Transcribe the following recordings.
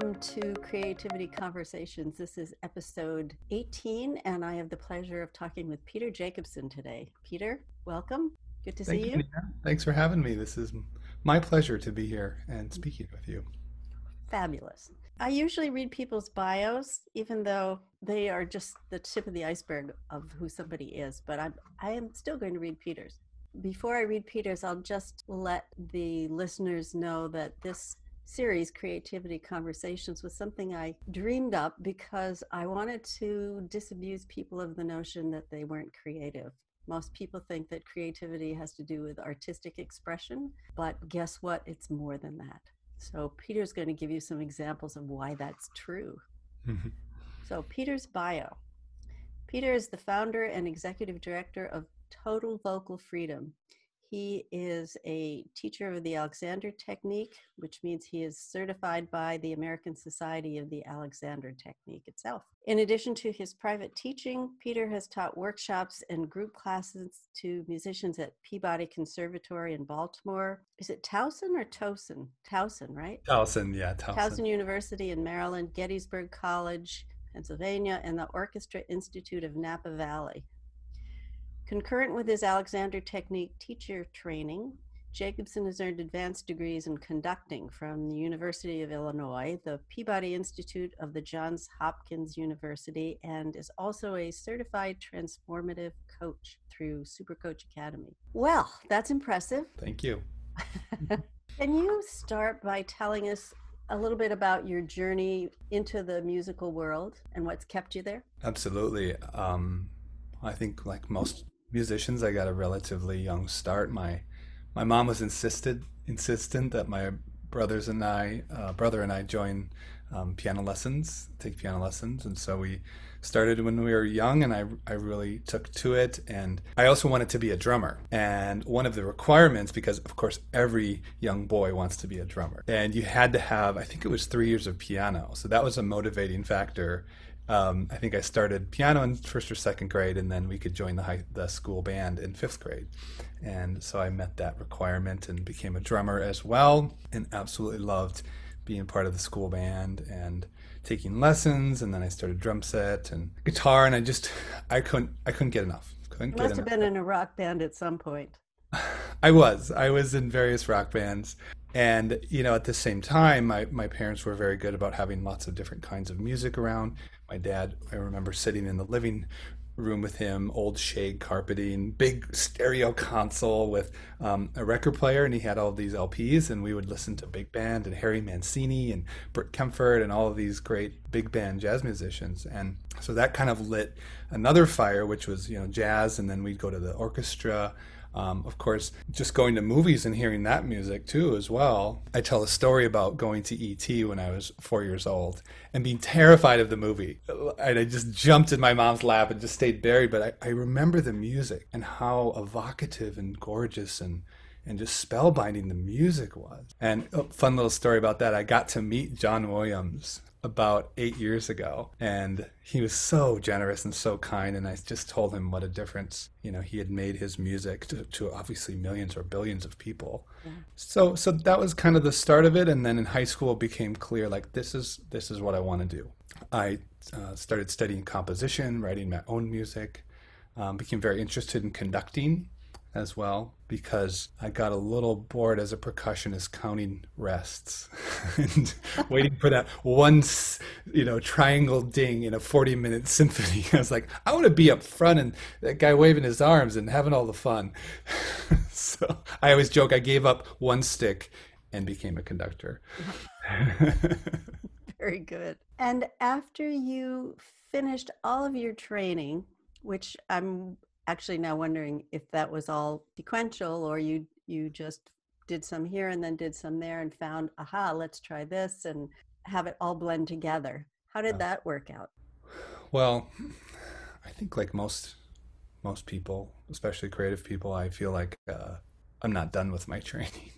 Welcome to Creativity Conversations. This is episode 18, and I have the pleasure of talking with Peter Jacobson today. Peter, welcome. Good to Thank see you. Nina. Thanks for having me. This is my pleasure to be here and mm. speaking with you. Fabulous. I usually read people's bios, even though they are just the tip of the iceberg of who somebody is, but I'm, I am still going to read Peter's. Before I read Peter's, I'll just let the listeners know that this series, Creativity Conversations, was something I dreamed up because I wanted to disabuse people of the notion that they weren't creative. Most people think that creativity has to do with artistic expression, but guess what? It's more than that. So, Peter's going to give you some examples of why that's true. Mhm. So, Peter's bio Peter is the founder and executive director of Total Vocal Freedom. He is a teacher of the Alexander Technique, which means he is certified by the American Society of the Alexander Technique itself. In addition to his private teaching, Peter has taught workshops and group classes to musicians at Peabody Conservatory in Baltimore. Is it Towson or Towson? Towson, right? Towson, yeah, Towson. Towson University in Maryland, Gettysburg College, Pennsylvania, and the Orchestra Institute of Napa Valley. Concurrent with his Alexander Technique teacher training, Jacobson has earned advanced degrees in conducting from the University of Illinois, the Peabody Institute of the Johns Hopkins University, and is also a certified transformative coach through Supercoach Academy. Well, that's impressive. Thank you. Can you start by telling us a little bit about your journey into the musical world and what's kept you there? Absolutely. Um, I think, like most musicians, I got a relatively young start. My my mom was insisted insistent that my brothers and I, uh, brother and I, join um, piano lessons, take piano lessons, and so we started when we were young, and I I really took to it. And I also wanted to be a drummer, and one of the requirements, because of course every young boy wants to be a drummer, and you had to have, I think it was three years of piano, so that was a motivating factor um, I think I started piano in first or second grade, and then we could join the high, the school band in fifth grade. And so I met that requirement and became a drummer as well, and absolutely loved being part of the school band and taking lessons. And then I started drum set and guitar, and I just I couldn't I couldn't get enough. Couldn't You get must have enough. been in a rock band at some point. I was. I was in various rock bands. And, you know, at the same time, my, my parents were very good about having lots of different kinds of music around. My dad, I remember sitting in the living room with him, old shag carpeting, big stereo console with um, a record player, and he had all these LPs, and we would listen to big band and Harry Mancini and Bert Kaempfert and all of these great big band jazz musicians. And so that kind of lit another fire, which was, you know, jazz, and then we'd go to the orchestra. Um, of course, just going to movies and hearing that music too, as well. I tell a story about going to ET when I was four years old and being terrified of the movie. And I just jumped in my mom's lap and just stayed buried. But I, I remember the music and how evocative and gorgeous and and just spellbinding the music was. And a fun little story about that I got to meet John Williams about eight years ago and he was so generous and so kind and i just told him what a difference you know he had made his music to, to obviously millions or billions of people Yeah. so so that was kind of the start of it and then in high school it became clear like this is this is what i want to do i uh, started studying composition writing my own music um, became very interested in conducting as well because I got a little bored as a percussionist counting rests and waiting for that one, you know, triangle ding in a 40 minute symphony. I was like, I want to be up front and that guy waving his arms and having all the fun. so I always joke I gave up one stick and became a conductor. Very good. And after you finished all of your training, which I'm actually now wondering if that was all sequential or you you just did some here and then did some there and found aha let's try this and have it all blend together how did that work out Well, I think like most most people, especially creative people, I feel like uh, I'm not done with my training.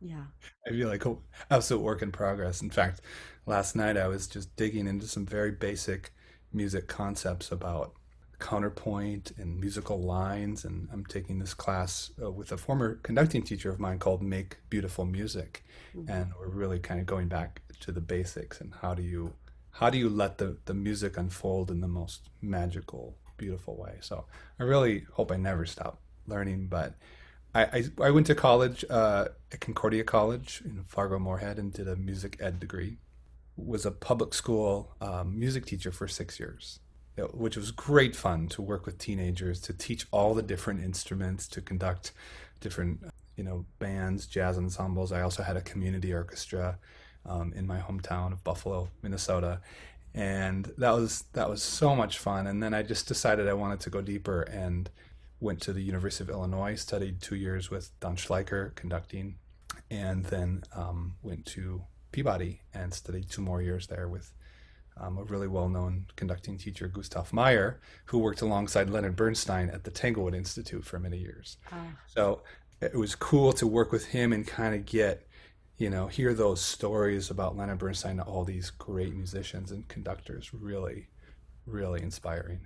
yeah I feel like a absolute work in progress. In fact, last night I was just digging into some very basic music concepts about counterpoint and musical lines. And I'm taking this class uh, with a former conducting teacher of mine called Make Beautiful Music. Mm-hmm. And we're really kind of going back to the basics and how do you how do you let the, the music unfold in the most magical, beautiful way? So I really hope I never stop learning, but I, I, I went to college uh, at Concordia College in Fargo Moorhead and did a music ed degree. Was a public school um, music teacher for six years, which was great fun to work with teenagers, to teach all the different instruments, to conduct different you know bands, jazz ensembles. I also had a community orchestra um, in my hometown of Buffalo, Minnesota, and that was that was so much fun. And then I just decided I wanted to go deeper and went to the University of Illinois, studied two years with Don Schleicher conducting, and then um, went to Peabody and studied two more years there with um, a really well-known conducting teacher, Gustav Meier, who worked alongside Leonard Bernstein at the Tanglewood Institute for many years. Ah. So it was cool to work with him and kind of get you know, hear those stories about Leonard Bernstein, and all these great musicians and conductors, really, really inspiring.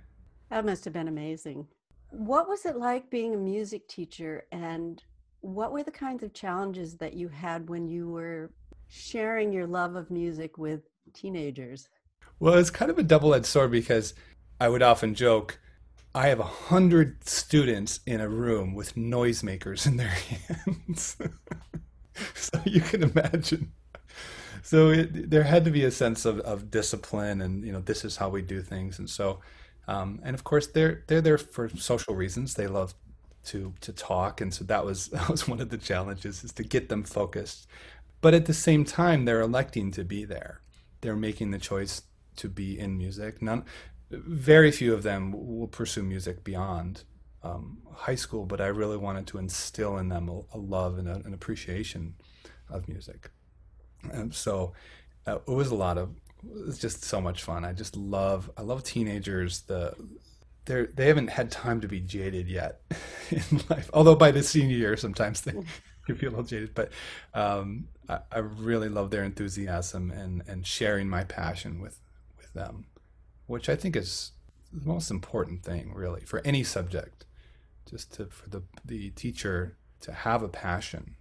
That must have been amazing. What was it like being a music teacher, and what were the kinds of challenges that you had when you were sharing your love of music with teenagers? Well, it's kind of a double edged sword because I would often joke I have a hundred students in a room with noisemakers in their hands. so you can imagine. So it, there had to be a sense of, of discipline, and you know, this is how we do things. And so, um, and of course, they're they're there for social reasons. They love to to talk, and so that was that was one of the challenges is to get them focused. But at the same time, they're electing to be there. They're making the choice to be in music. None, very few of them will pursue music beyond um, high school, but I really wanted to instill in them a, a love and a, an appreciation of music. And so uh, it was a lot of it's just so much fun. I just love I love teenagers. The they they haven't had time to be jaded yet in life. Although by the senior year, sometimes they, they feel a little jaded. But um, I, I really love their enthusiasm and and sharing my passion with them, which I think is the most important thing really for any subject just to for the the teacher to have a passion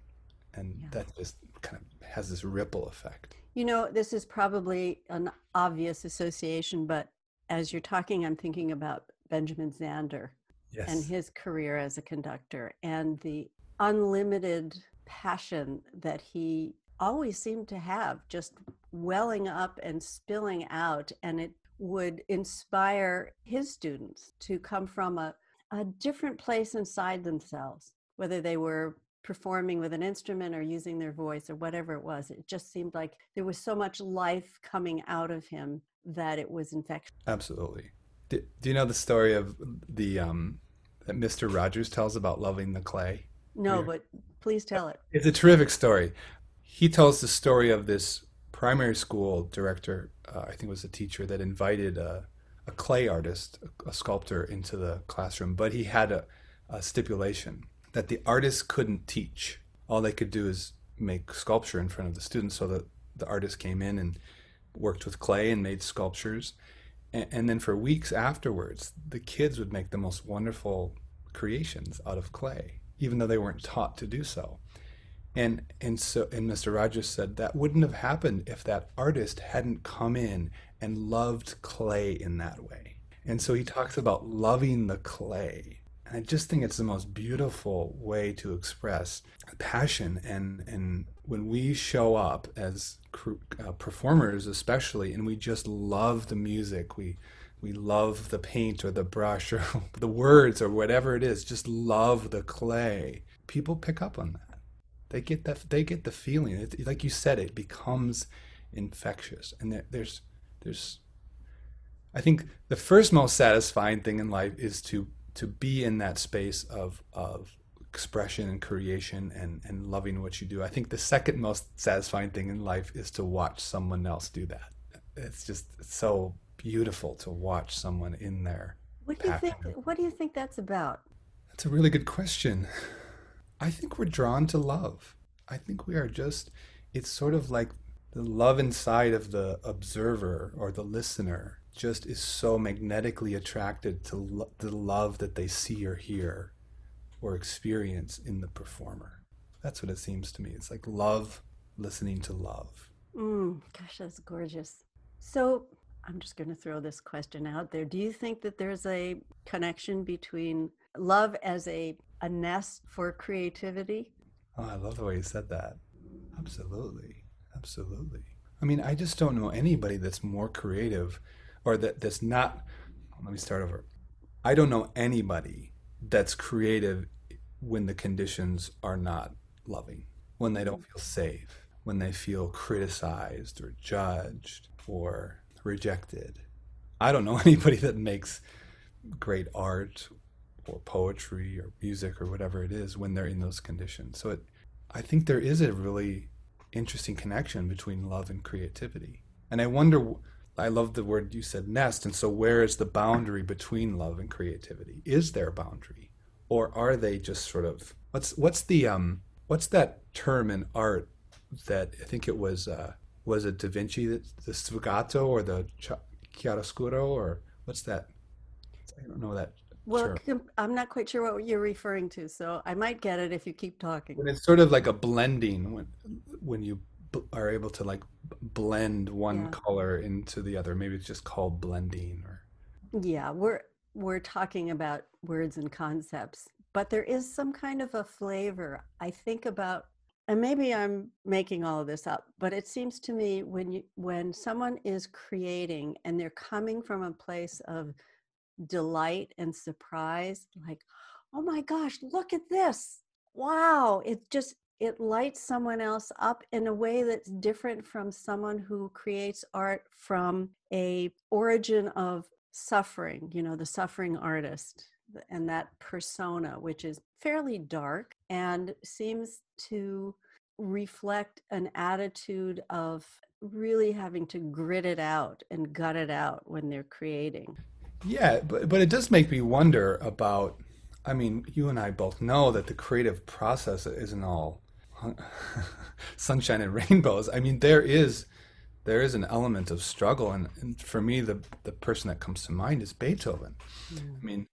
and yeah. that just kind of has this ripple effect you know this is probably an obvious association but as you're talking i'm thinking about benjamin zander yes. and his career as a conductor and the unlimited passion that he always seemed to have just welling up and spilling out and it would inspire his students to come from a a different place inside themselves, whether they were performing with an instrument or using their voice or whatever it was. It just seemed like there was so much life coming out of him that it was infectious. Absolutely. Do, do you know the story of the um, that Mr. Rogers tells about loving the clay? No, but please tell it. It's a terrific story. He tells the story of this primary school director, uh, I think was a teacher that invited a a clay artist, a sculptor, into the classroom, but he had a, a stipulation that the artist couldn't teach. All they could do is make sculpture in front of the students. So that the artist came in and worked with clay and made sculptures. And, and, then for weeks afterwards, the kids would make the most wonderful creations out of clay, even though they weren't taught to do so. And and so and Mr. Rogers said that wouldn't have happened if that artist hadn't come in and loved clay in that way. And so he talks about loving the clay. And I just think it's the most beautiful way to express passion. And, and when we show up as uh, performers, especially, and we just love the music, we, we love the paint or the brush or the words or whatever it is, just love the clay, people pick up on that. They get that. They get the feeling. It, like you said, it becomes infectious. And there, there's, there's. I think the first most satisfying thing in life is to to be in that space of of expression and creation and and loving what you do. I think the second most satisfying thing in life is to watch someone else do that. It's just so beautiful to watch someone in there. What do you think? What do you think that's about? That's a really good question. I think we're drawn to love. I think we are just, it's sort of like the love inside of the observer or the listener just is so magnetically attracted to lo- the love that they see or hear or experience in the performer. That's what it seems to me. It's like love listening to love. Mm, gosh, that's gorgeous. So I'm just going to throw this question out there. Do you think that there's a connection between love as a, a nest for creativity? Oh, I love the way you said that. Absolutely. Absolutely. I mean, I just don't know anybody that's more creative or that, that's not. Let me start over. I don't know anybody that's creative when the conditions are not loving, when they don't mm-hmm. feel safe, when they feel criticized or judged or rejected. I don't know anybody that makes great art or poetry or music or whatever it is when they're in those conditions. So it, I think there is a really interesting connection between love and creativity. And I wonder, I love the word you said nest. And so where is the boundary between love and creativity? Is there a boundary? Or are they just sort of, what's, what's the, um, what's that term in art that I think it was, uh, was it Da Vinci, that the sfumato or the chiaroscuro or what's that? I don't know that well, Sure. I'm not quite sure what you're referring to, so I might get it if you keep talking. It's sort of like a blending when when you b- are able to like blend one Yeah. color into the other. Maybe it's just called blending or Yeah, we're we're talking about words and concepts, but there is some kind of a flavor. I think about, and maybe I'm making all of this up, but it seems to me when you when someone is creating and they're coming from a place of delight and surprise like oh my gosh look at this! Wow it just it lights someone else up in a way that's different from someone who creates art from a origin of suffering you know the suffering artist and that persona which is fairly dark and seems to reflect an attitude of really having to grit it out and gut it out when they're creating Yeah, but but it does make me wonder about. I mean, you and I both know that the creative process isn't all sunshine and rainbows. I mean, there is there is an element of struggle, and, and for me, the the person that comes to mind is Beethoven. Hmm. I mean,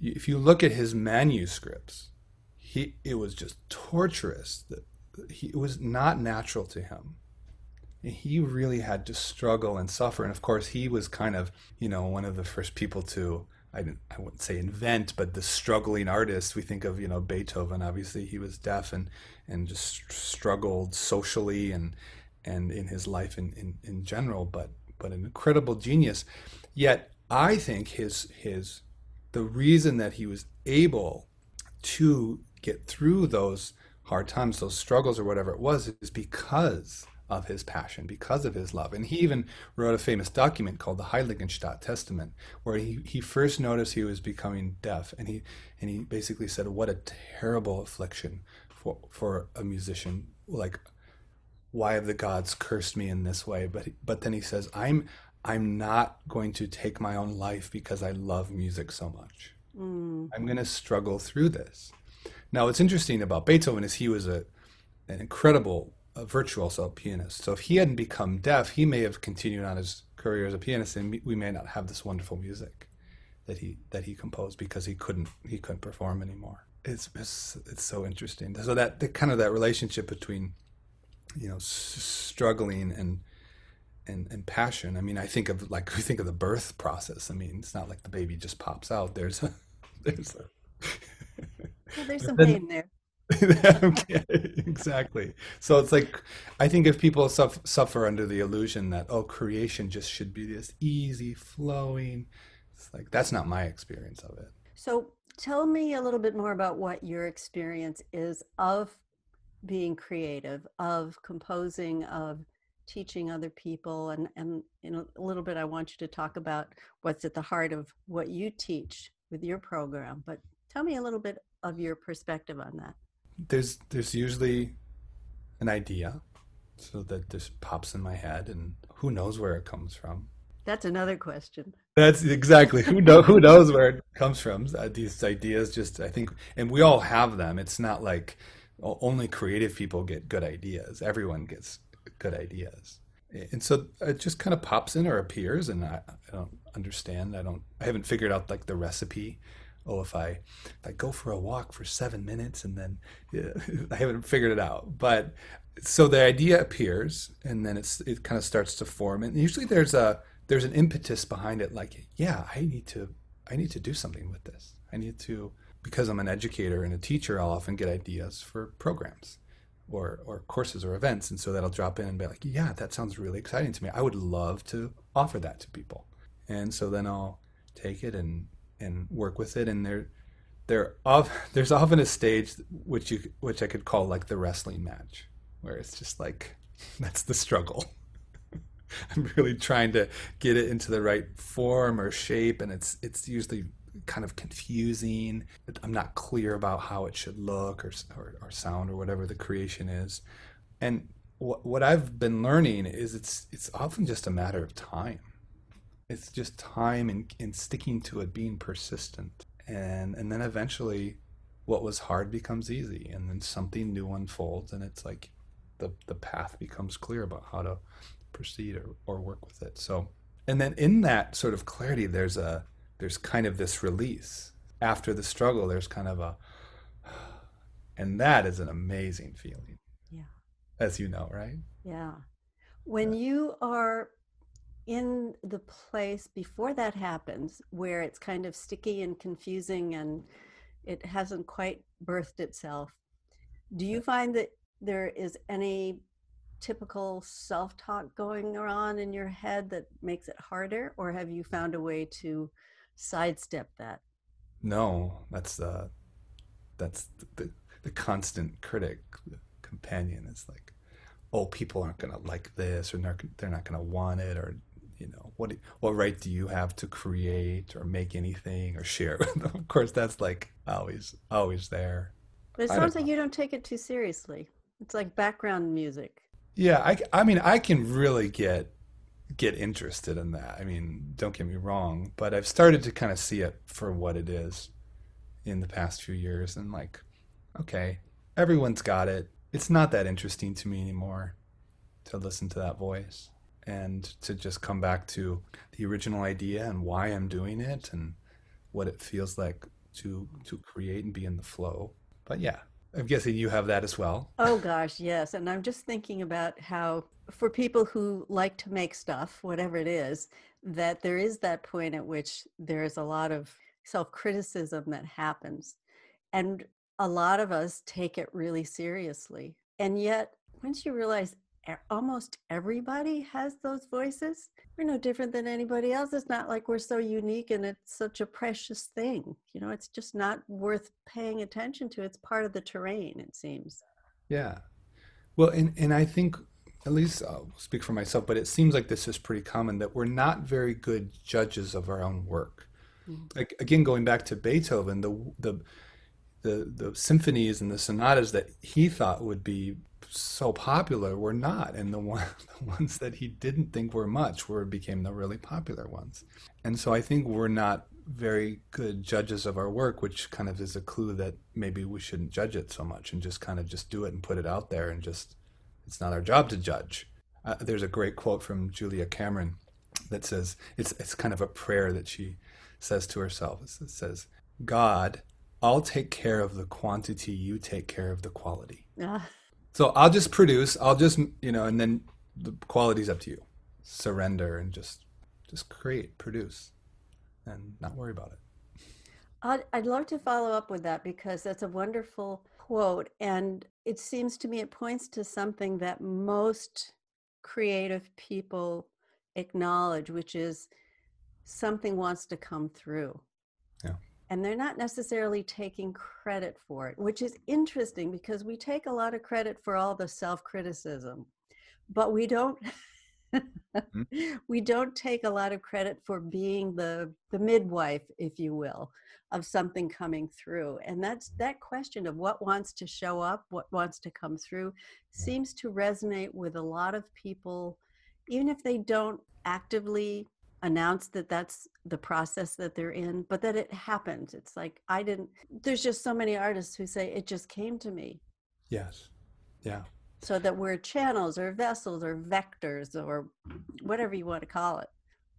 if you look at his manuscripts, he it was just torturous. That he it was not natural to him he really had to struggle and suffer. And of course, he was kind of, you know, one of the first people to, I, I wouldn't say invent, but the struggling artist. We think of, you know, Beethoven. Obviously, he was deaf and and just struggled socially and and in his life in, in, in general. But but an incredible genius. Yet, I think his his the reason that he was able to get through those hard times, those struggles, or whatever it was, is because of his passion, because of his love. And he even wrote a famous document called the Heiligenstadt Testament, where he, he first noticed he was becoming deaf. And he, and he basically said, What a terrible affliction for, for a musician. Like, why have the gods cursed me in this way? But, but then he says, I'm, I'm not going to take my own life because I love music so much. Mm. I'm going to struggle through this. Now, what's interesting about Beethoven is he was a, an incredible a virtuoso pianist. So if he hadn't become deaf, he may have continued on his career as a pianist, and we may not have this wonderful music that he that he composed because he couldn't he couldn't perform anymore. It's it's, it's so interesting. So that the, kind of that relationship between you know s- struggling and and and passion. I mean, I think of like we think of the birth process. I mean, it's not like the baby just pops out. There's a there's a well, there's some pain there exactly. So it's like I think if people suffer, suffer under the illusion that oh creation just should be this easy flowing, it's like that's not my experience of it. So tell me a little bit more about what your experience is of being creative, of composing, of teaching other people and and in a little bit I want you to talk about what's at the heart of what you teach with your program. But tell me a little bit of your perspective on that there's there's usually an idea so that just pops in my head and who knows where it comes from. That's another question. That's exactly who know who knows where it comes from? Uh, these ideas just i think and we all have them. It's not like only creative people get good ideas. Everyone gets good ideas. And so it just kind of pops in or appears and I, I, don't understand. I don't i haven't figured out like the recipe oh if i if i go for a walk for seven minutes and then yeah, i haven't figured it out. But so the idea appears and then it's it kind of starts to form. And usually there's a there's an impetus behind it like yeah i need to i need to do something with this. I need to because i'm an educator and a teacher i'll often get ideas for programs or or courses or events. And so that'll drop in and be like yeah that sounds really exciting to me. I would love to offer that to people. And so then i'll take it and and work with it and there there of there's often a stage which you which i could call like the wrestling match where it's just like that's the struggle i'm really trying to get it into the right form or shape and it's it's usually kind of confusing. I'm not clear about how it should look or, or, or sound or whatever the creation is. And what, what I've been learning is it's it's often just a matter of time. It's just time and, and sticking to it, being persistent. And and then eventually what was hard becomes easy and then something new unfolds and it's like the the path becomes clear about how to proceed or, or work with it. So and then in that sort of clarity there's a there's kind of this release after the struggle there's kind of a and that is an amazing feeling yeah as you know right yeah when yeah. you are in the place before that happens where it's kind of sticky and confusing and it hasn't quite birthed itself do you find that there is any typical self-talk going on in your head that makes it harder or have you found a way to sidestep that. No, that's the uh, that's the, the constant critic, the companion is like, oh, people aren't gonna like this, or they're not gonna want it, or you know, what what right do you have to create or make anything or share with them? Of course, that's like always always there. But it sounds like you don't take it too seriously. It's like background music. Yeah, I, I mean, I can really get get interested in that. I mean, don't get me wrong, but I've started to kind of see it for what it is in the past few years and like, okay, everyone's got it. It's not that interesting to me anymore to listen to that voice and to just come back to the original idea and why I'm doing it and what it feels like to to create and be in the flow. But yeah, I'm guessing you have that as well. Oh gosh, yes. And I'm just thinking about how for people who like to make stuff, whatever it is, that there is that point at which there's a lot of self-criticism that happens. And a lot of us take it really seriously. And yet, once you realize almost everybody has those voices. We're no different than anybody else. It's not like we're so unique and it's such a precious thing. You know, it's just not worth paying attention to. It's part of the terrain, it seems. Yeah. Well, and, and I think, at least I'll speak for myself, but it seems like this is pretty common that we're not very good judges of our own work. Mm-hmm. Like, again, going back to Beethoven, the, the, the, the symphonies and the sonatas that he thought would be so popular were not, and the, one, the ones that he didn't think were much were became the really popular ones. And so I think we're not very good judges of our work, which kind of is a clue that maybe we shouldn't judge it so much and just kind of just do it and put it out there and just it's not our job to judge. Uh, there's a great quote from Julia Cameron that says it's it's kind of a prayer that she says to herself. It says, "God, I'll take care of the quantity. You take care of the quality." Uh. So I'll just produce. I'll just you know, and then the quality's up to you. Surrender and just just create, produce, and not worry about it. I'd, I'd love to follow up with that because that's a wonderful quote, and it seems to me it points to something that most creative people acknowledge, which is something wants to come through. Yeah and they're not necessarily taking credit for it, which is interesting because we take a lot of credit for all the self criticism, but we don't. mm-hmm. we don't take a lot of credit for being the the midwife if you will of something coming through and that's that question of what wants to show up what wants to come through seems to resonate with a lot of people even if they don't actively announce that that's the process that they're in, but that it happened. It's like I didn't. There's just so many artists who say it just came to me. Yes, yeah, So that we're channels or vessels or vectors or whatever you want to call it.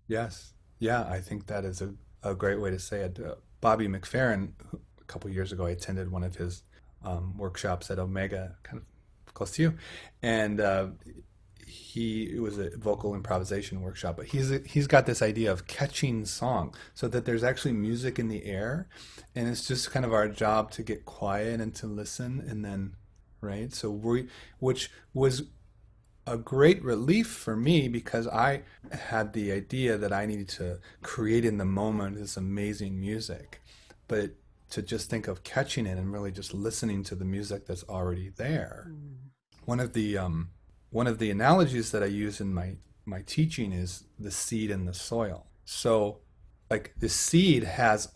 Yes. Yeah, I think that is a, a great way to say it. Uh, Bobby McFerrin, a couple years ago, I attended one of his um, workshops at Omega, kind of close to you, and uh, he it was a vocal improvisation workshop. But he's he's got this idea of catching song, so that there's actually music in the air, and it's just kind of our job to get quiet and to listen, and then right. So we, which was a great relief for me because I had the idea that I needed to create in the moment this amazing music, but to just think of catching it and really just listening to the music that's already there. Mm. One of the um, one of the analogies that I use in my my teaching is the seed and the soil. So, like the seed has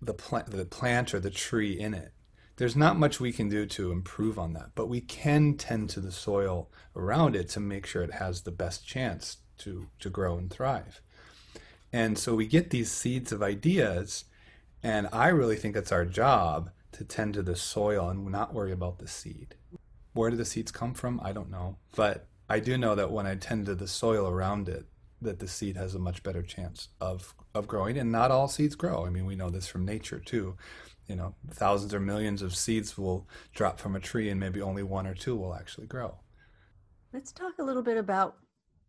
the plant, the plant or the tree in it. There's not much we can do to improve on that, but we can tend to the soil around it to make sure it has the best chance to to grow and thrive. And so we get these seeds of ideas and I really think it's our job to tend to the soil and not worry about the seed. Where do the seeds come from? I don't know. But I do know that when I tend to the soil around it, that the seed has a much better chance of, of growing. And not all seeds grow. I mean, we know this from nature too. You know, thousands or millions of seeds will drop from a tree and maybe only one or two will actually grow. Let's talk a little bit about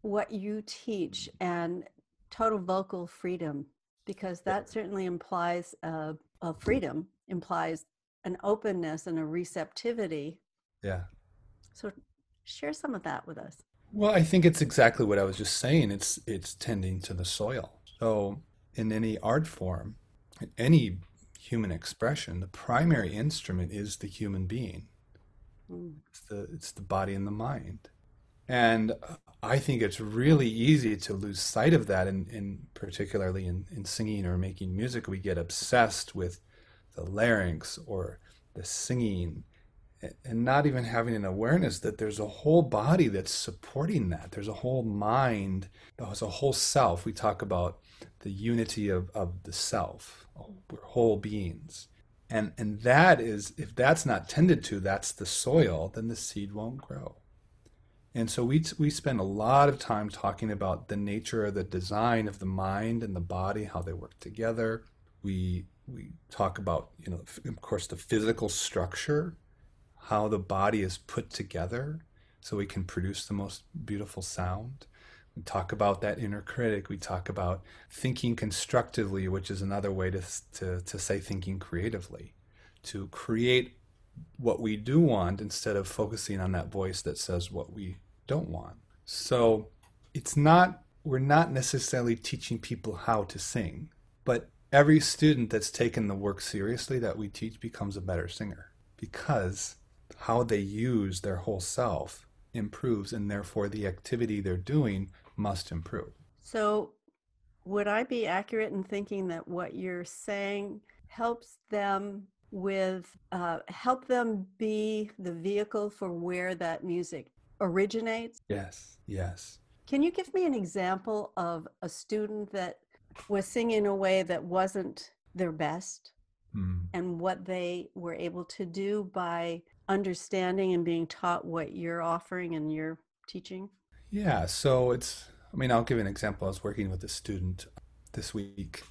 what you teach and total vocal freedom because that certainly implies uh, a freedom, implies an openness and a receptivity. Yeah. So share some of that with us. Well, I think it's exactly what I was just saying. It's it's tending to the soil. So in any art form, any human expression, the primary instrument is the human being. Mm. It's the it's the body and the mind. And I think it's really easy to lose sight of that, and in, in, particularly in, in singing or making music, we get obsessed with the larynx or the singing, and not even having an awareness that there's a whole body that's supporting that. There's a whole mind, there's a whole self. We talk about the unity of, of the self. We're whole beings. And, and that is, if that's not tended to, that's the soil, then the seed won't grow. And so we, we spend a lot of time talking about the nature of the design of the mind and the body, how they work together. We, we talk about, you know, of course, the physical structure, how the body is put together so we can produce the most beautiful sound. We talk about that inner critic. We talk about thinking constructively, which is another way to, to, to say thinking creatively, to create what we do want instead of focusing on that voice that says what we don't want. So it's not, we're not necessarily teaching people how to sing, but every student that's taken the work seriously that we teach becomes a better singer because how they use their whole self improves and therefore the activity they're doing must improve. So would I be accurate in thinking that what you're saying helps them with uh, help them be the vehicle for where that music originates? Yes, yes. Can you give me an example of a student that was singing in a way that wasn't their best mm. and what they were able to do by understanding and being taught what you're offering and you're teaching? Yeah, so it's, I mean, I'll give an example. I was working with a student this week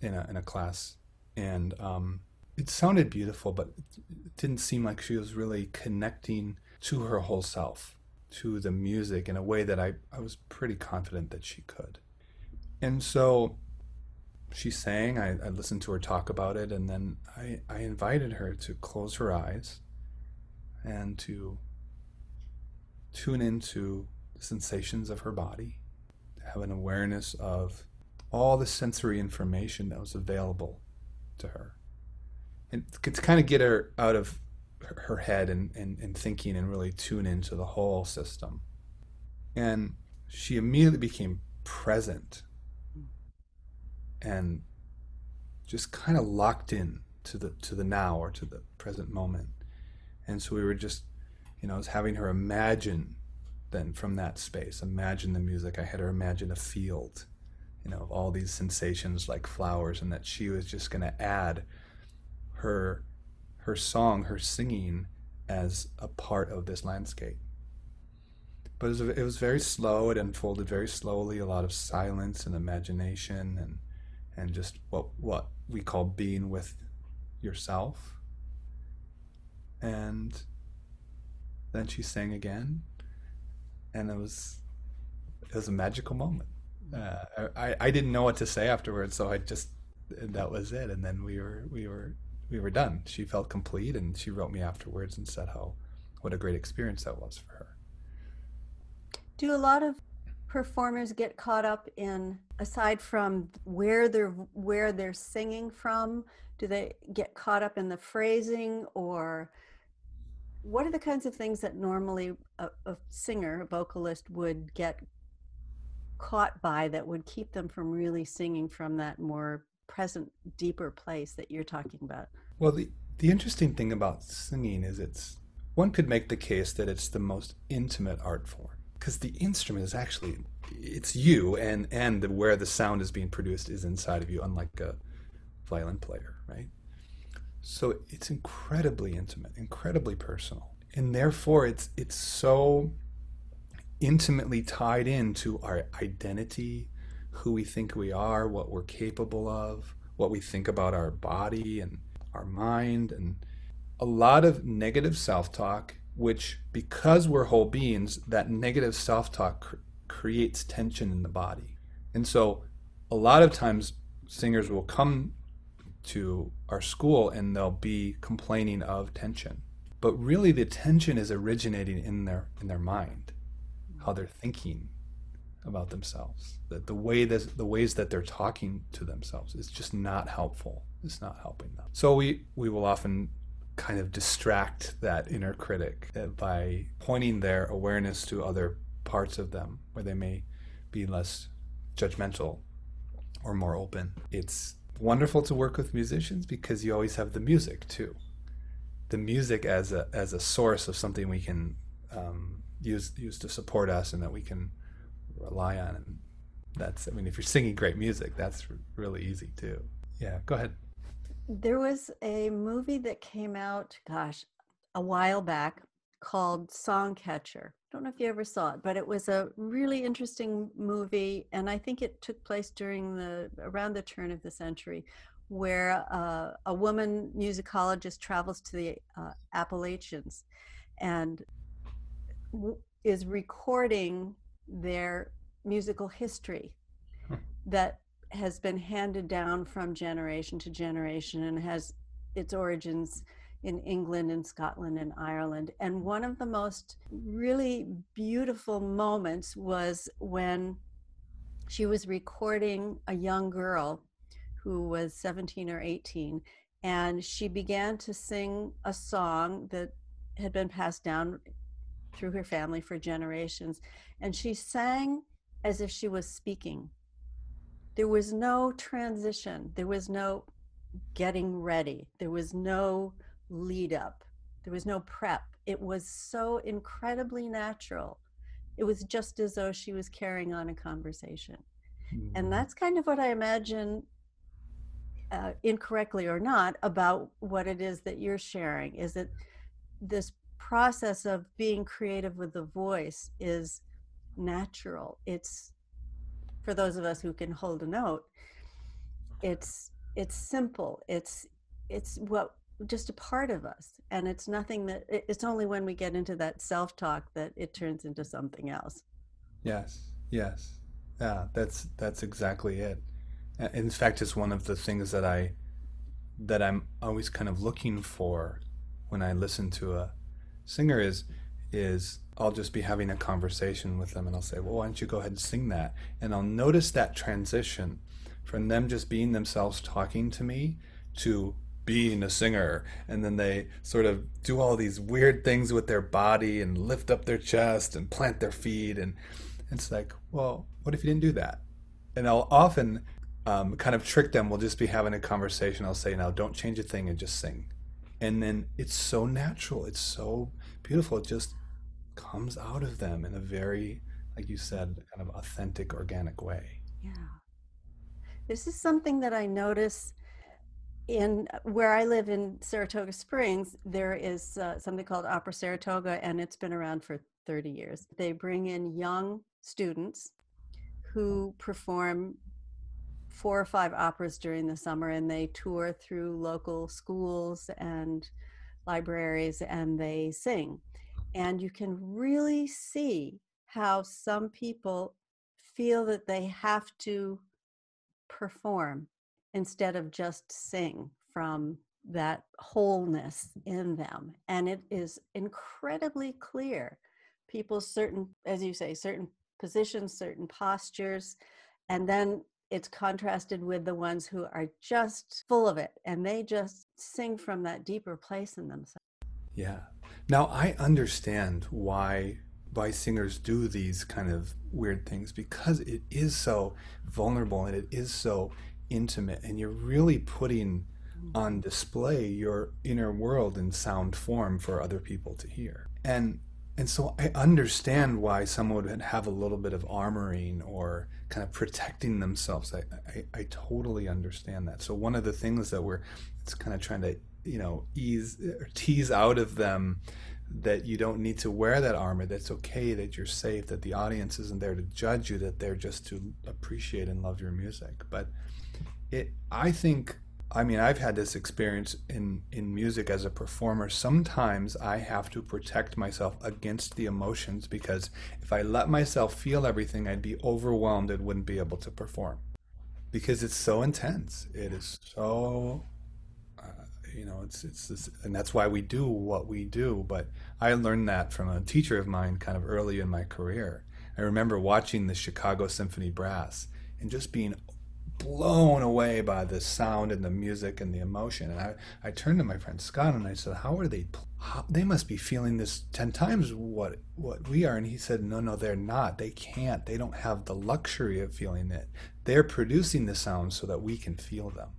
in a, in a class, and um, it sounded beautiful, but it didn't seem like she was really connecting to her whole self to the music in a way that I, I was pretty confident that she could. And so she sang, I, I listened to her talk about it, and then I, I invited her to close her eyes and to tune into the sensations of her body, to have an awareness of all the sensory information that was available to her. And to kind of get her out of her head and, and, and thinking and really tune into the whole system. And she immediately became present and just kind of locked in to the to the now or to the present moment. And so we were just, you know, I was having her imagine then from that space, imagine the music. I had her imagine a field, you know, of all these sensations like flowers, and that she was just going to add her her song, her singing, as a part of this landscape. but it was, it was very slow. It unfolded very slowly. A lot of silence and imagination, and and just what what we call being with yourself. And then she sang again, and it was it was a magical moment. Uh, I I didn't know what to say afterwards, so I just that was it. And then we were we were we were done. She felt complete, and she wrote me afterwards and said how what a great experience that was for her. Do a lot of performers get caught up in aside from where they're where they're singing from? Do they get caught up in the phrasing or what are the kinds of things that normally a, a singer, a vocalist would get caught by that would keep them from really singing from that more present, deeper place that you're talking about? Well, the, the interesting thing about singing is it's, one could make the case that it's the most intimate art form because the instrument is actually, it's you and, and the, where the sound is being produced is inside of you, unlike a violin player, right? So it's incredibly intimate, incredibly personal. And therefore it's it's so intimately tied into our identity, who we think we are, what we're capable of, what we think about our body and our mind, and a lot of negative self talk, which, because we're whole beings, that negative self talk cr- creates tension in the body. And so, a lot of times, singers will come to our school and they'll be complaining of tension. But really, the tension is originating in their in their mind, how they're thinking, about themselves. That the way that the ways that they're talking to themselves is just not helpful. It's not helping them. So we we will often kind of distract that inner critic uh, by pointing their awareness to other parts of them where they may be less judgmental or more open. It's wonderful to work with musicians because you always have the music too. The music as a as a source of something we can um, use use to support us and that we can rely on. And that's, I mean, if you're singing great music, that's really easy too. Yeah, go ahead. There was a movie that came out, gosh, a while back called Songcatcher. Don't know if you ever saw it, but it was a really interesting movie, and I think it took place during the around the turn of the century, where uh, a woman musicologist travels to the uh, Appalachians and w- is recording their musical history that has been handed down from generation to generation and has its origins in England and Scotland and Ireland. And one of the most really beautiful moments was when she was recording a young girl who was 17 or 18 and she began to sing a song that had been passed down through her family for generations. And she sang as if she was speaking. There was no transition, there was no getting ready, there was no lead up, there was no prep. It was so incredibly natural. It was just as though she was carrying on a conversation. Mm-hmm. And that's kind of what I imagine, uh, incorrectly or not, about what it is that you're sharing. Is that this process of being creative with the voice is natural. It's for those of us who can hold a note. It's it's simple. It's it's what just a part of us and it's nothing that it's only when we get into that self-talk that it turns into something else. Yes yes. Yeah that's that's exactly it. In fact it's one of the things that i that i'm always kind of looking for when i listen to a singer is is I'll just be having a conversation with them and I'll say, Well, why don't you go ahead and sing that? And I'll notice that transition from them just being themselves talking to me to being a singer. And then they sort of do all these weird things with their body and lift up their chest and plant their feet. And it's like, Well, what if you didn't do that? And I'll often um, kind of trick them. We'll just be having a conversation. I'll say, Now, don't change a thing and just sing and then it's so natural it's so beautiful it just comes out of them in a very like you said kind of authentic organic way yeah this is something that i notice in where I live in Saratoga Springs, there is uh, something called Opera Saratoga, and it's been around for 30 years. They bring in young students who perform four or five operas during the summer, and they tour through local schools and libraries and they sing. And you can really see how some people feel that they have to perform instead of just sing from that wholeness in them. And it is incredibly clear. People's certain, as you say, certain positions, certain postures, and then it's contrasted with the ones who are just full of it and they just sing from that deeper place in themselves. Yeah. Now I understand why why singers do these kind of weird things because it is so vulnerable and it is so intimate and you're really putting on display your inner world in sound form for other people to hear. And and so I understand why someone would have a little bit of armoring or kind of protecting themselves. I, I, I totally understand that. So one of the things that we're it's kind of trying to you know ease or tease out of them that you don't need to wear that armor that's okay that you're safe that the audience isn't there to judge you that they're just to appreciate and love your music but it i think i mean i've had this experience in in music as a performer. Sometimes i have to protect myself against the emotions because if i let myself feel everything i'd be overwhelmed and wouldn't be able to perform. Because it's so intense. It is so uh, you know it's it's this, and that's why we do what we do. But i learned that from a teacher of mine kind of early in my career. I remember watching the chicago symphony brass and just being blown away by the sound and the music and the emotion and i, I turned to my friend scott and i said how are they how, they must be feeling this 10 times what what we are and he said no no they're not they can't they don't have the luxury of feeling it they're producing the sound so that we can feel them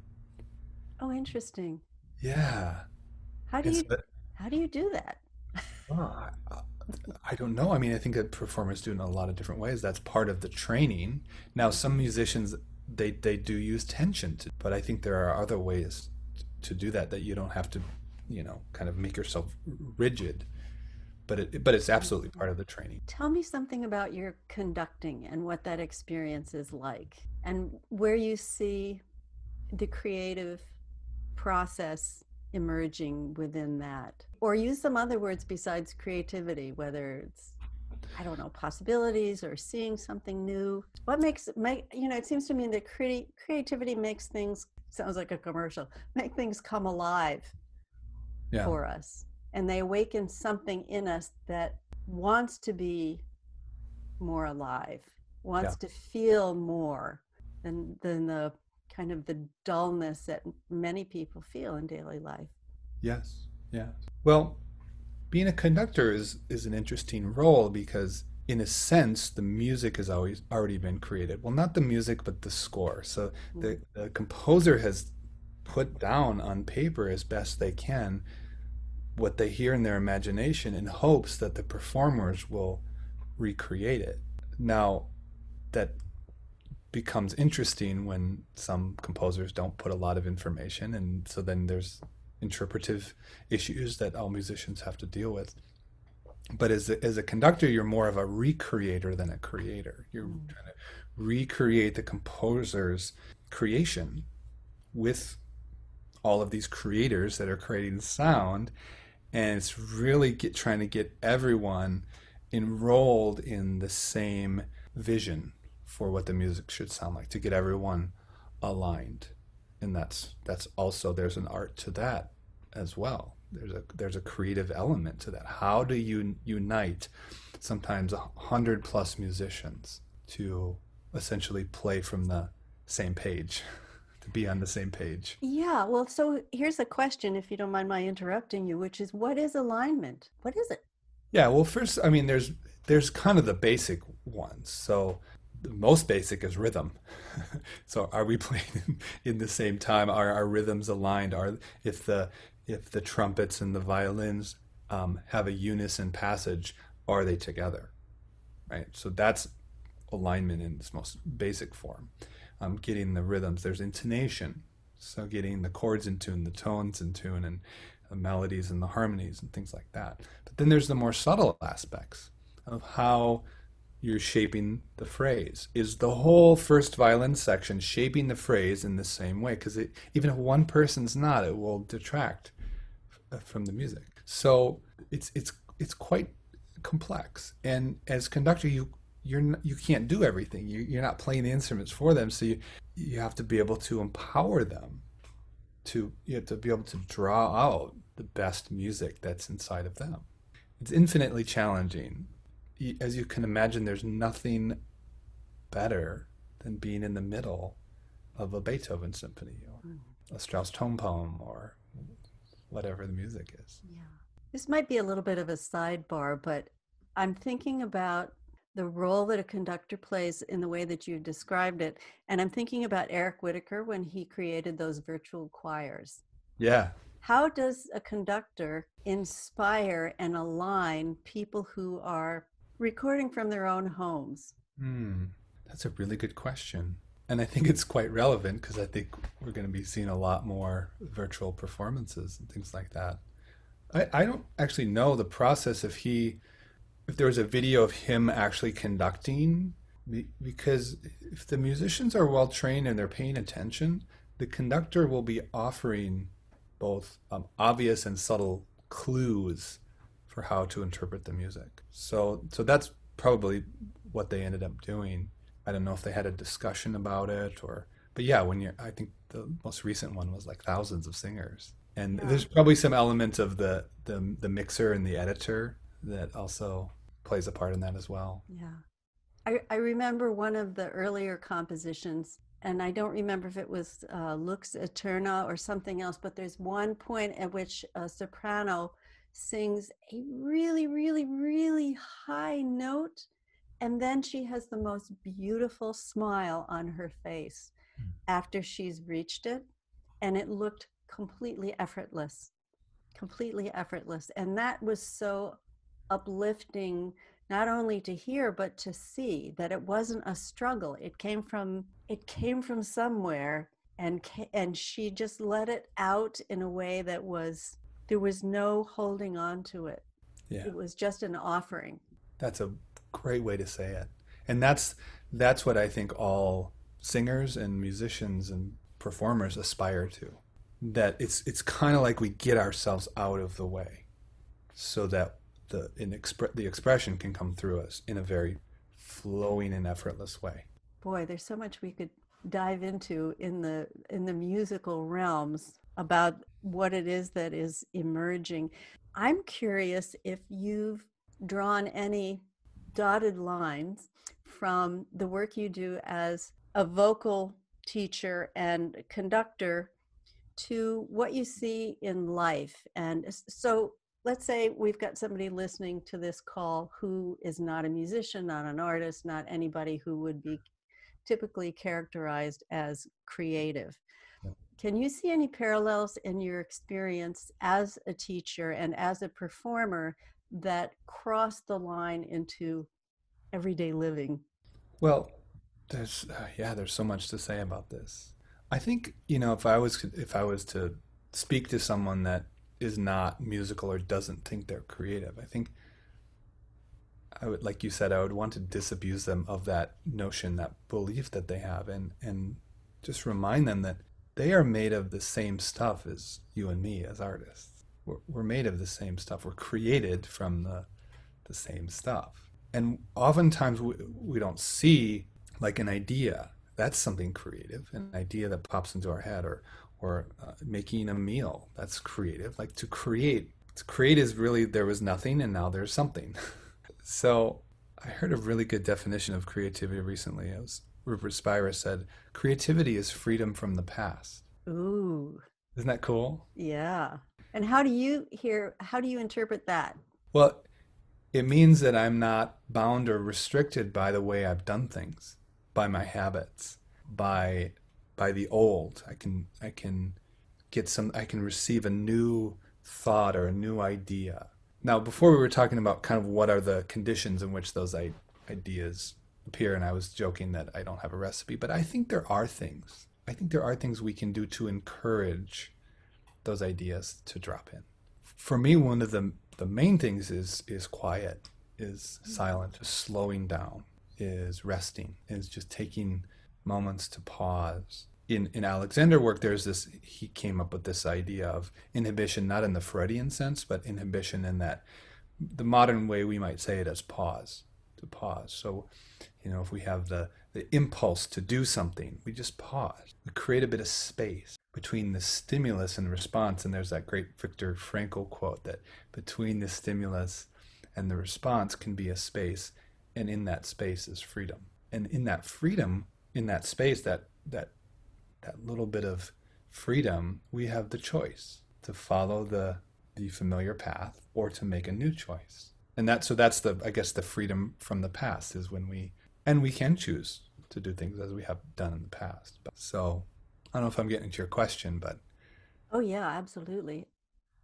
oh interesting yeah. How do you how do you do that? I don't know. I mean, I think that performers do it in a lot of different ways. That's part of the training. Now, some musicians they they do use tension, to, but I think there are other ways to do that that you don't have to, you know, kind of make yourself rigid. But it but it's absolutely part of the training. Tell me something about your conducting and what that experience is like, and where you see the creative process emerging within that or use some other words besides creativity whether it's i don't know possibilities or seeing something new what makes make you know it seems to me that cre- creativity makes things sounds like a commercial make things come alive yeah. for us and they awaken something in us that wants to be more alive wants yeah. to feel more than than the kind of the dullness that many people feel in daily life. Yes, yes. Well, being a conductor is is an interesting role because in a sense the music has always already been created. Well, not the music but the score. So mm-hmm. the, the composer has put down on paper as best they can what they hear in their imagination in hopes that the performers will recreate it. Now, that becomes interesting when some composers don't put a lot of information and so then there's interpretive issues that all musicians have to deal with. But as a, as a conductor you're more of a recreator than a creator. You're mm. trying to recreate the composer's creation with all of these creators that are creating sound. And it's really get, trying to get everyone enrolled in the same vision for what the music should sound like to get everyone aligned and that's that's also there's an art to that as well. There's a there's a creative element to that. How do you unite sometimes a hundred plus musicians to essentially play from the same page to be on the same page? Yeah well so here's a question if you don't mind my interrupting you which is what is alignment? What is it? Yeah well first i mean there's there's kind of the basic ones. So the most basic is rhythm. so are we playing in the same time? Are our rhythms aligned? Are if the if the trumpets and the violins um, have a unison passage, are they together? Right. So that's alignment in its most basic form. Um, getting the rhythms. There's intonation. So getting the chords in tune, the tones in tune, and the melodies and the harmonies and things like that. But then there's the more subtle aspects of how you're shaping the phrase. Is the whole first violin section shaping the phrase in the same way? Because even if one person's not, it will detract from the music. So it's it's it's quite complex. And as conductor, you you're you can't do everything. You, you're not playing the instruments for them, so you you have to be able to empower them. To you have to be able to draw out the best music that's inside of them. It's infinitely challenging. As you can imagine, there's nothing better than being in the middle of a Beethoven symphony or mm. a Strauss tone poem or whatever the music is. Yeah. This might be a little bit of a sidebar, but I'm thinking about the role that a conductor plays in the way that you described it. And I'm thinking about Eric Whitacre when he created those virtual choirs. Yeah. How does a conductor inspire and align people who are recording from their own homes? Hmm. That's a really good question. And I think it's quite relevant because I think we're going to be seeing a lot more virtual performances and things like that. I, I don't actually know the process if he if there was a video of him actually conducting because if the musicians are well trained and they're paying attention the conductor will be offering both um, obvious and subtle clues for how to interpret the music so so that's probably what they ended up doing i don't know if they had a discussion about it or but yeah when you i think the most recent one was like thousands of singers and yeah. there's probably some element of the, the the mixer and the editor that also plays a part in that as well. Yeah. I, I remember one of the earlier compositions, and I don't remember if it was uh, Lux Aeterna or something else, but there's one point at which a soprano sings a really, really, really high note, and then she has the most beautiful smile on her face mm. after she's reached it, and it looked completely effortless completely effortless and that was so uplifting not only to hear but to see that it wasn't a struggle it came from it came from somewhere and and she just let it out in a way that was there was no holding on to it yeah. it was just an offering that's a great way to say it and that's that's what i think all singers and musicians and performers aspire to that it's it's kind of like we get ourselves out of the way so that the in expre- the expression can come through us in a very flowing and effortless way. Boy, there's so much we could dive into in the in the musical realms about what it is that is emerging. I'm curious if you've drawn any dotted lines from the work you do as a vocal teacher and conductor to what you see in life. And so let's say we've got somebody listening to this call who is not a musician, not an artist, not anybody who would be typically characterized as creative. Can you see any parallels in your experience as a teacher and as a performer that cross the line into everyday living? Well, there's uh, yeah, there's so much to say about this. I think you know if I was if I was to speak to someone that is not musical or doesn't think they're creative. I think I would, like you said, I would want to disabuse them of that notion, that belief that they have, and and just remind them that they are made of the same stuff as you and me as artists. We're, we're made of the same stuff. We're created from the the same stuff, and oftentimes we, we don't see like an idea. That's something creative, an idea that pops into our head, or or uh, making a meal. That's creative. Like to create, to create is really there was nothing and now there's something. so I heard a really good definition of creativity recently. It was Rupert Spira said, "Creativity is freedom from the past." Ooh, isn't that cool? Yeah. And how do you hear? How do you interpret that? Well, it means that I'm not bound or restricted by the way I've done things, by my habits, by by the old. I can I can get some I can receive a new thought or a new idea. Now, before we were talking about kind of what are the conditions in which those ideas appear, and I was joking that I don't have a recipe, but I think there are things. I think there are things we can do to encourage those ideas to drop in. For me, one of the the main things is is quiet, is silent, is slowing down, is resting, is just taking moments to pause. In in Alexander work, there's this he came up with this idea of inhibition, not in the Freudian sense, but inhibition in that the modern way we might say it as pause, to pause. So, you know, if we have the the impulse to do something, we just pause. We create a bit of space between the stimulus and the response. And there's that great Viktor Frankl quote that between the stimulus and the response can be a space, and in that space is freedom. And in that freedom, in that space, that that that little bit of freedom, we have the choice to follow the the familiar path or to make a new choice. And that so that's the I guess the freedom from the past is when we and we can choose to do things as we have done in the past. So I don't know if I'm getting to your question, but. Oh, yeah, absolutely.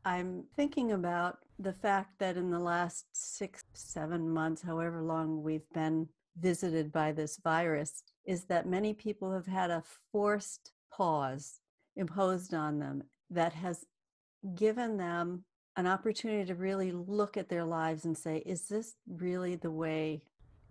I'm thinking about the fact that in the last six, seven months, however long we've been visited by this virus, is that many people have had a forced pause imposed on them that has given them an opportunity to really look at their lives and say, is this really the way?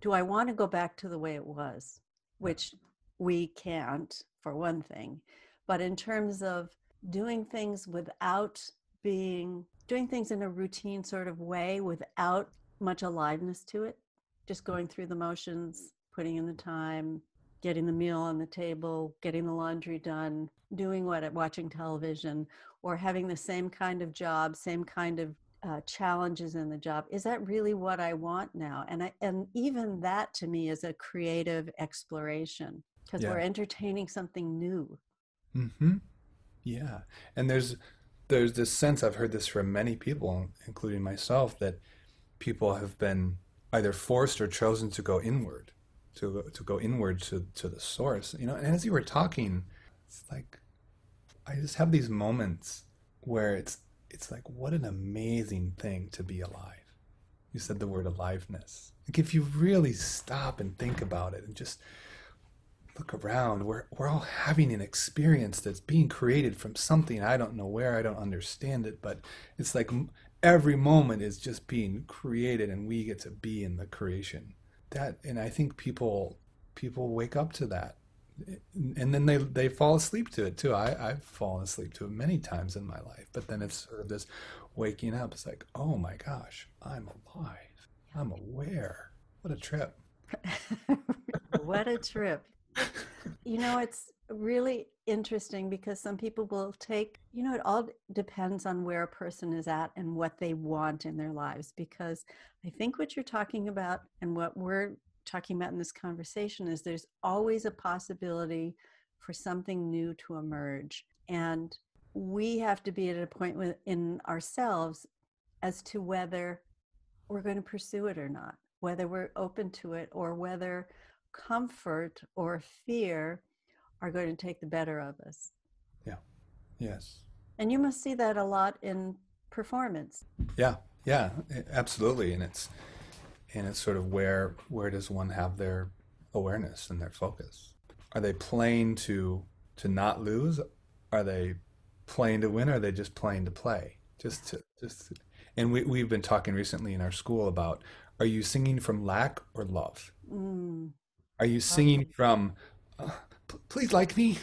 Do I want to go back to the way it was? which we can't, for one thing. But in terms of doing things without being, doing things in a routine sort of way without much aliveness to it, just going through the motions, putting in the time, getting the meal on the table, getting the laundry done, doing what, watching television, or having the same kind of job, same kind of uh, challenges in the job is that really what i want now? And i and even that to me is a creative exploration because yeah. we're entertaining something new. Mm-hmm. Yeah. And there's there's this sense i've heard this from many people including myself that people have been either forced or chosen to go inward to to go inward to to the source you know? And as you were talking it's like i just have these moments where it's it's like what an amazing thing to be alive. You said the word aliveness. Like if you really stop and think about it and just look around, we're we're all having an experience that's being created from something I don't know where, I don't understand it, but it's like every moment is just being created and we get to be in the creation. That and I think people people wake up to that and then they they fall asleep to it too. I I've fallen asleep to it many times in my life, but then it's sort of this waking up. It's like, oh my gosh, I'm alive. I'm aware. What a trip. what a trip. You know, it's really interesting because some people will take, you know, it all depends on where a person is at and what they want in their lives. Because I think what you're talking about and what we're talking about in this conversation is there's always a possibility for something new to emerge. And we have to be at a point in ourselves as to whether we're going to pursue it or not, whether we're open to it or whether comfort or fear are going to take the better of us. Yeah. Yes. And you must see that a lot in performance. Yeah. Yeah, absolutely. And it's and it's sort of where where does one have their awareness and their focus? Are they playing to to not lose? Are they playing to win or are they just playing to play? Just to just to, and we, we've been talking recently in our school about are you singing from lack or love? Mm. are you singing from uh, please like me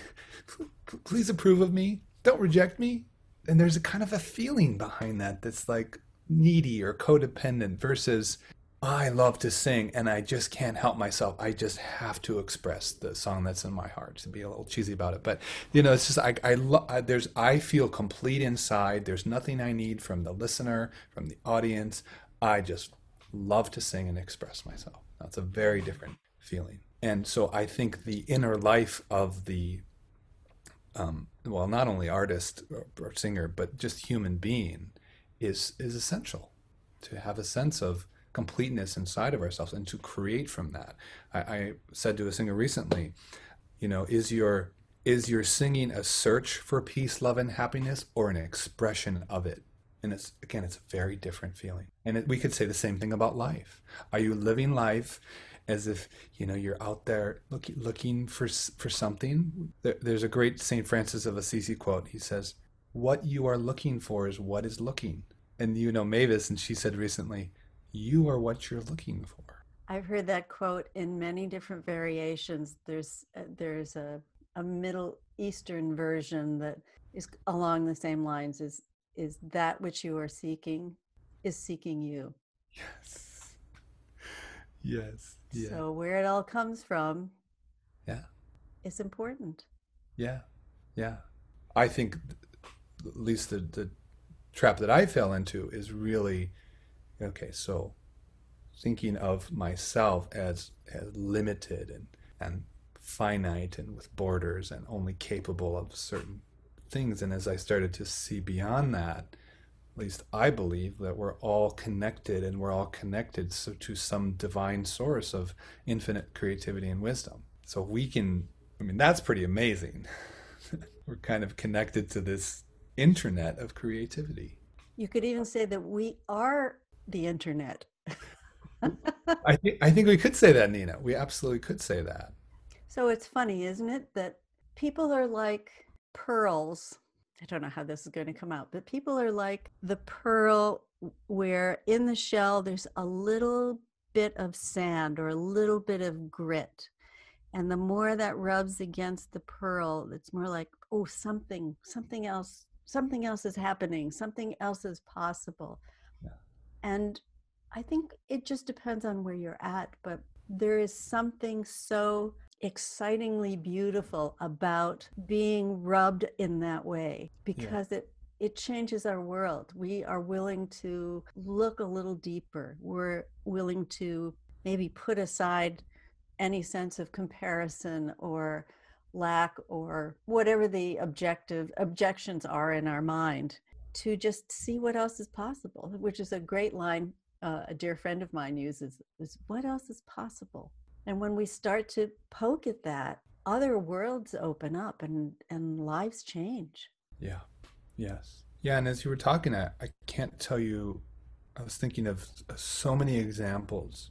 please approve of me don't reject me? And there's a kind of a feeling behind that that's like needy or codependent versus I love to sing and I just can't help myself. I just have to express the song that's in my heart to be a little cheesy about it. But you know, it's just I I, lo- I there's I feel complete inside. There's nothing I need from the listener, from the audience. I just love to sing and express myself. That's a very different feeling. And so I think the inner life of the um, well, not only artist or, or singer, but just human being is is essential to have a sense of completeness inside of ourselves and to create from that. I, I said to a singer recently, you know, is your is your singing a search for peace, love, and happiness, or an expression of it? And it's again, it's a very different feeling. And it, we could say the same thing about life. Are you living life as if you know you're out there looking looking for for something. There, there's a great Saint Francis of Assisi quote. He says, "What you are looking for is what is looking." And you know Mavis, and she said recently, "You are what you're looking for." I've heard that quote in many different variations. There's uh, there's a a Middle Eastern version that is along the same lines. Is is that which you are seeking is seeking you. Yes. Yes. Yeah. So where it all comes from, yeah, It's important. Yeah. Yeah. I think at least the the trap that I fell into is really okay, so thinking of myself as as limited and and finite and with borders and only capable of certain things and as I started to see beyond that at least I believe that we're all connected and we're all connected so to some divine source of infinite creativity and wisdom. So we can, I mean, that's pretty amazing. we're kind of connected to this internet of creativity. You could even say that we are the internet. I think I think we could say that, Nina. We absolutely could say that. So it's funny, isn't it, that people are like pearls I don't know how this is going to come out, but people are like the pearl where in the shell there's a little bit of sand or a little bit of grit. And the more that rubs against the pearl, it's more like, oh, something, something else, something else is happening, something else is possible. And I think it just depends on where you're at, but there is something so excitingly beautiful about being rubbed in that way because yeah. it it changes our world. We are willing to look a little deeper. We're willing to maybe put aside any sense of comparison or lack or whatever the objective objections are in our mind to just see what else is possible, which is a great line uh, a dear friend of mine uses is what else is possible and when we start to poke at that, other worlds open up and, and lives change. Yeah. Yes. Yeah. And as you were talking, I, I can't tell you, I was thinking of so many examples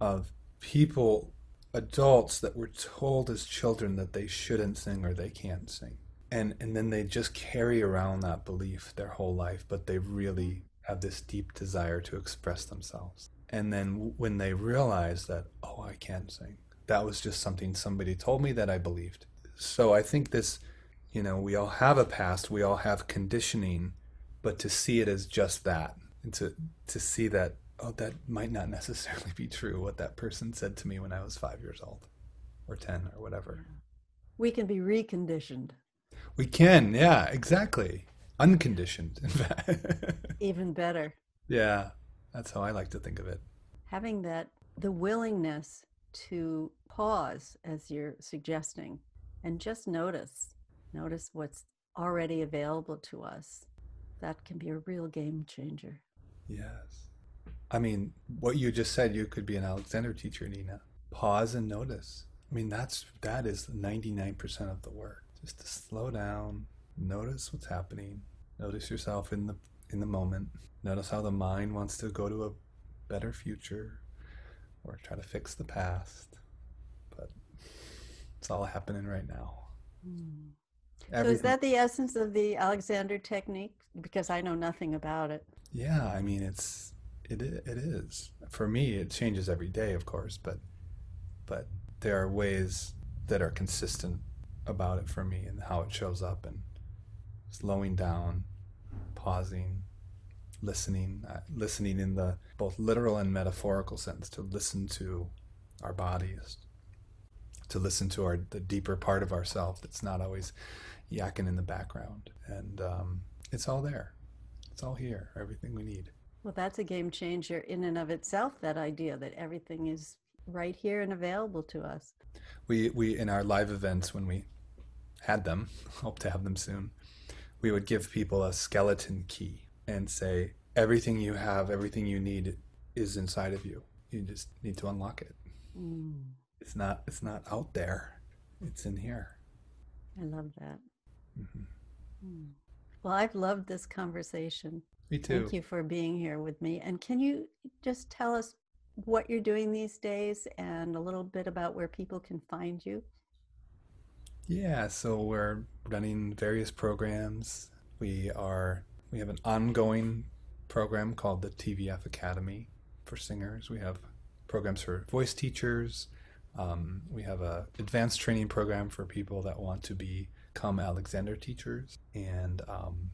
of people, adults that were told as children that they shouldn't sing or they can't sing. And, and then they just carry around that belief their whole life, but they really have this deep desire to express themselves. And then when they realize that oh i can't sing that was just something somebody told me that i believed. So i think this you know we all have a past we all have conditioning but to see it as just that and to to see that oh that might not necessarily be true what that person said to me when i was 5 years old or 10 or whatever. We can be reconditioned we can yeah exactly unconditioned in fact even better yeah that's how I like to think of it. Having that, the willingness to pause, as you're suggesting, and just notice, notice what's already available to us. That can be a real game changer. Yes. I mean, what you just said, you could be an Alexander teacher, Nina. Pause and notice. I mean, that's that is 99% of the work. Just to slow down, notice what's happening, notice yourself in the in the moment. Notice how the mind wants to go to a better future or try to fix the past. But it's all happening right now. Mm. So is that the essence of the Alexander technique? Because I know nothing about it. Yeah, I mean it's it it is. For me it changes every day, of course, but but there are ways that are consistent about it for me and how it shows up and slowing down, pausing, listening, uh, listening in the both literal and metaphorical sense, to listen to our bodies, to listen to our the deeper part of ourself that's not always yakking in the background, and um, it's all there, it's all here, everything we need. Well, that's a game changer in and of itself. That idea that everything is right here and available to us. We we in our live events when we had them, hope to have them soon. We would give people a skeleton key and say everything you have, everything you need is inside of you. You just need to unlock it. Mm. It's not it's not out there. It's in here. I love that. Mm-hmm. Mm. Well, I've loved this conversation. Me too. Thank you for being here with me. And can you just tell us what you're doing these days and a little bit about where people can find you? Yeah, so we're running various programs. We are we have an ongoing program called the TVF Academy for singers. We have programs for voice teachers. Um, we have a advanced training program for people that want to become Alexander teachers, and um,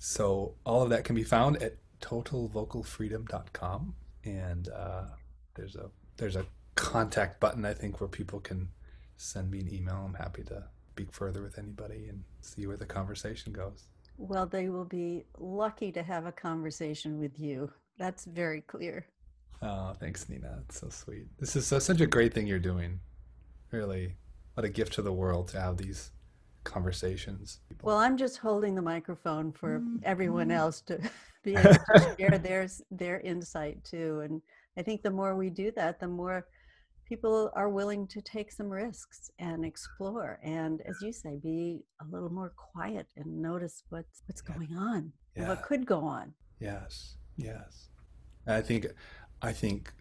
so all of that can be found at totalvocalfreedom.com. And uh, there's a there's a contact button I think where people can send me an email. I'm happy to speak further with anybody and see where the conversation goes. Well, they will be lucky to have a conversation with you. That's very clear. Oh, thanks, Nina. It's so sweet. This is so, such a great thing you're doing. Really, what a gift to the world to have these conversations. Well, I'm just holding the microphone for mm-hmm. everyone mm-hmm. else to be able to share their their insight too. And I think the more we do that, the more people are willing to take some risks and explore and as you say be a little more quiet and notice what's what's Yeah. going on Yeah. what could go on Yes, yes. I think, I think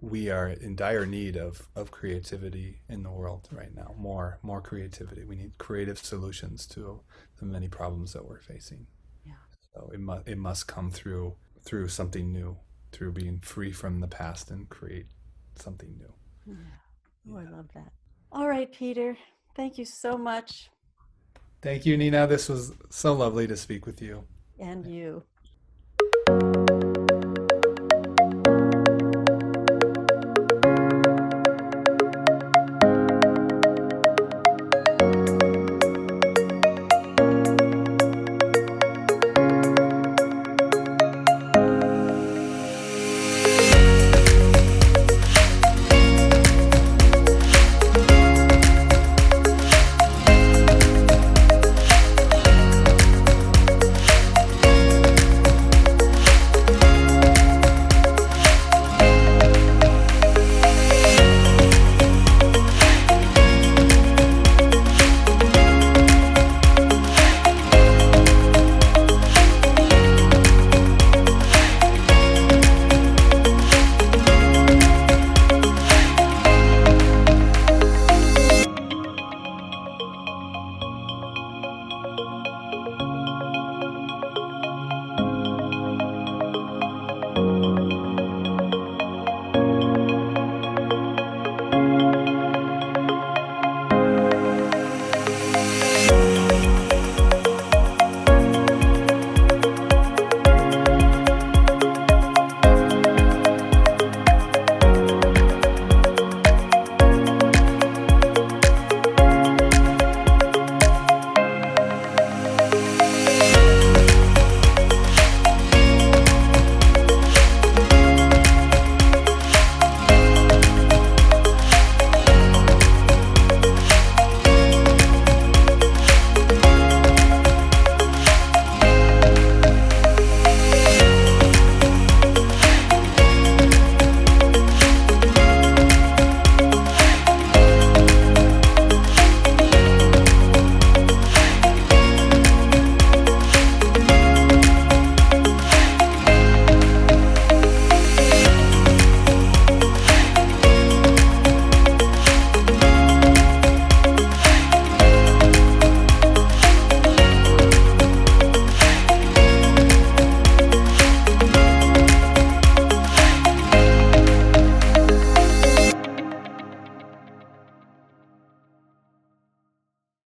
we are in dire need of of creativity in the world right now. More, more creativity. We need creative solutions to the many problems that we're facing. Yeah. So it must it must come through through something new, through being free from the past and create something new. Yeah. oh i love that all right peter thank you so much Thank you, Nina. This was so lovely to speak with you. and you